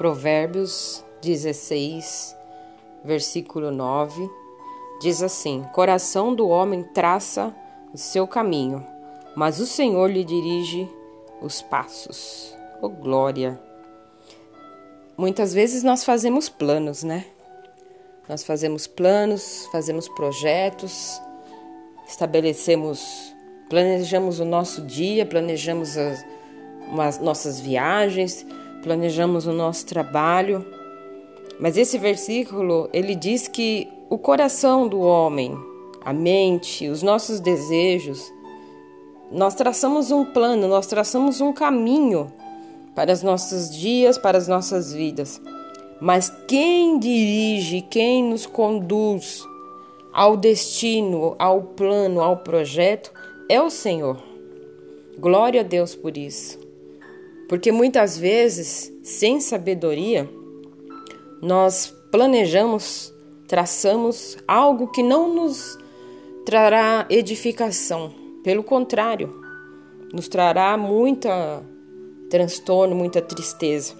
Provérbios 16, versículo 9, diz assim: Coração do homem traça o seu caminho, mas o Senhor lhe dirige os passos. Oh glória! Muitas vezes nós fazemos planos, né? Nós fazemos planos, fazemos projetos, estabelecemos, planejamos o nosso dia, planejamos as, as nossas viagens, planejamos o nosso trabalho. Mas esse versículo, ele diz que o coração do homem, a mente, os nossos desejos, nós traçamos um plano, nós traçamos um caminho para os nossos dias, para as nossas vidas. Mas quem dirige, quem nos conduz ao destino, ao plano, ao projeto é o Senhor. Glória a Deus por isso. Porque muitas vezes, sem sabedoria, nós planejamos, traçamos algo que não nos trará edificação. Pelo contrário, nos trará muita transtorno, muita tristeza.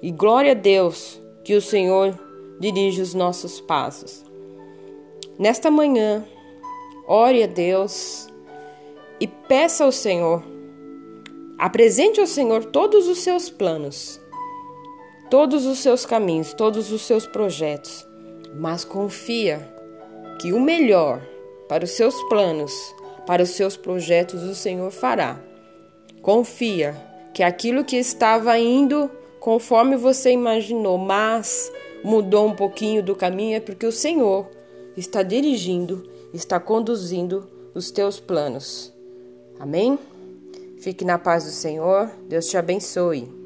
E glória a Deus que o Senhor dirige os nossos passos. Nesta manhã, ore a Deus e peça ao Senhor Apresente ao Senhor todos os seus planos, todos os seus caminhos, todos os seus projetos, mas confia que o melhor para os seus planos, para os seus projetos, o Senhor fará. Confia que aquilo que estava indo conforme você imaginou, mas mudou um pouquinho do caminho, é porque o Senhor está dirigindo, está conduzindo os teus planos. Amém? Fique na paz do Senhor. Deus te abençoe.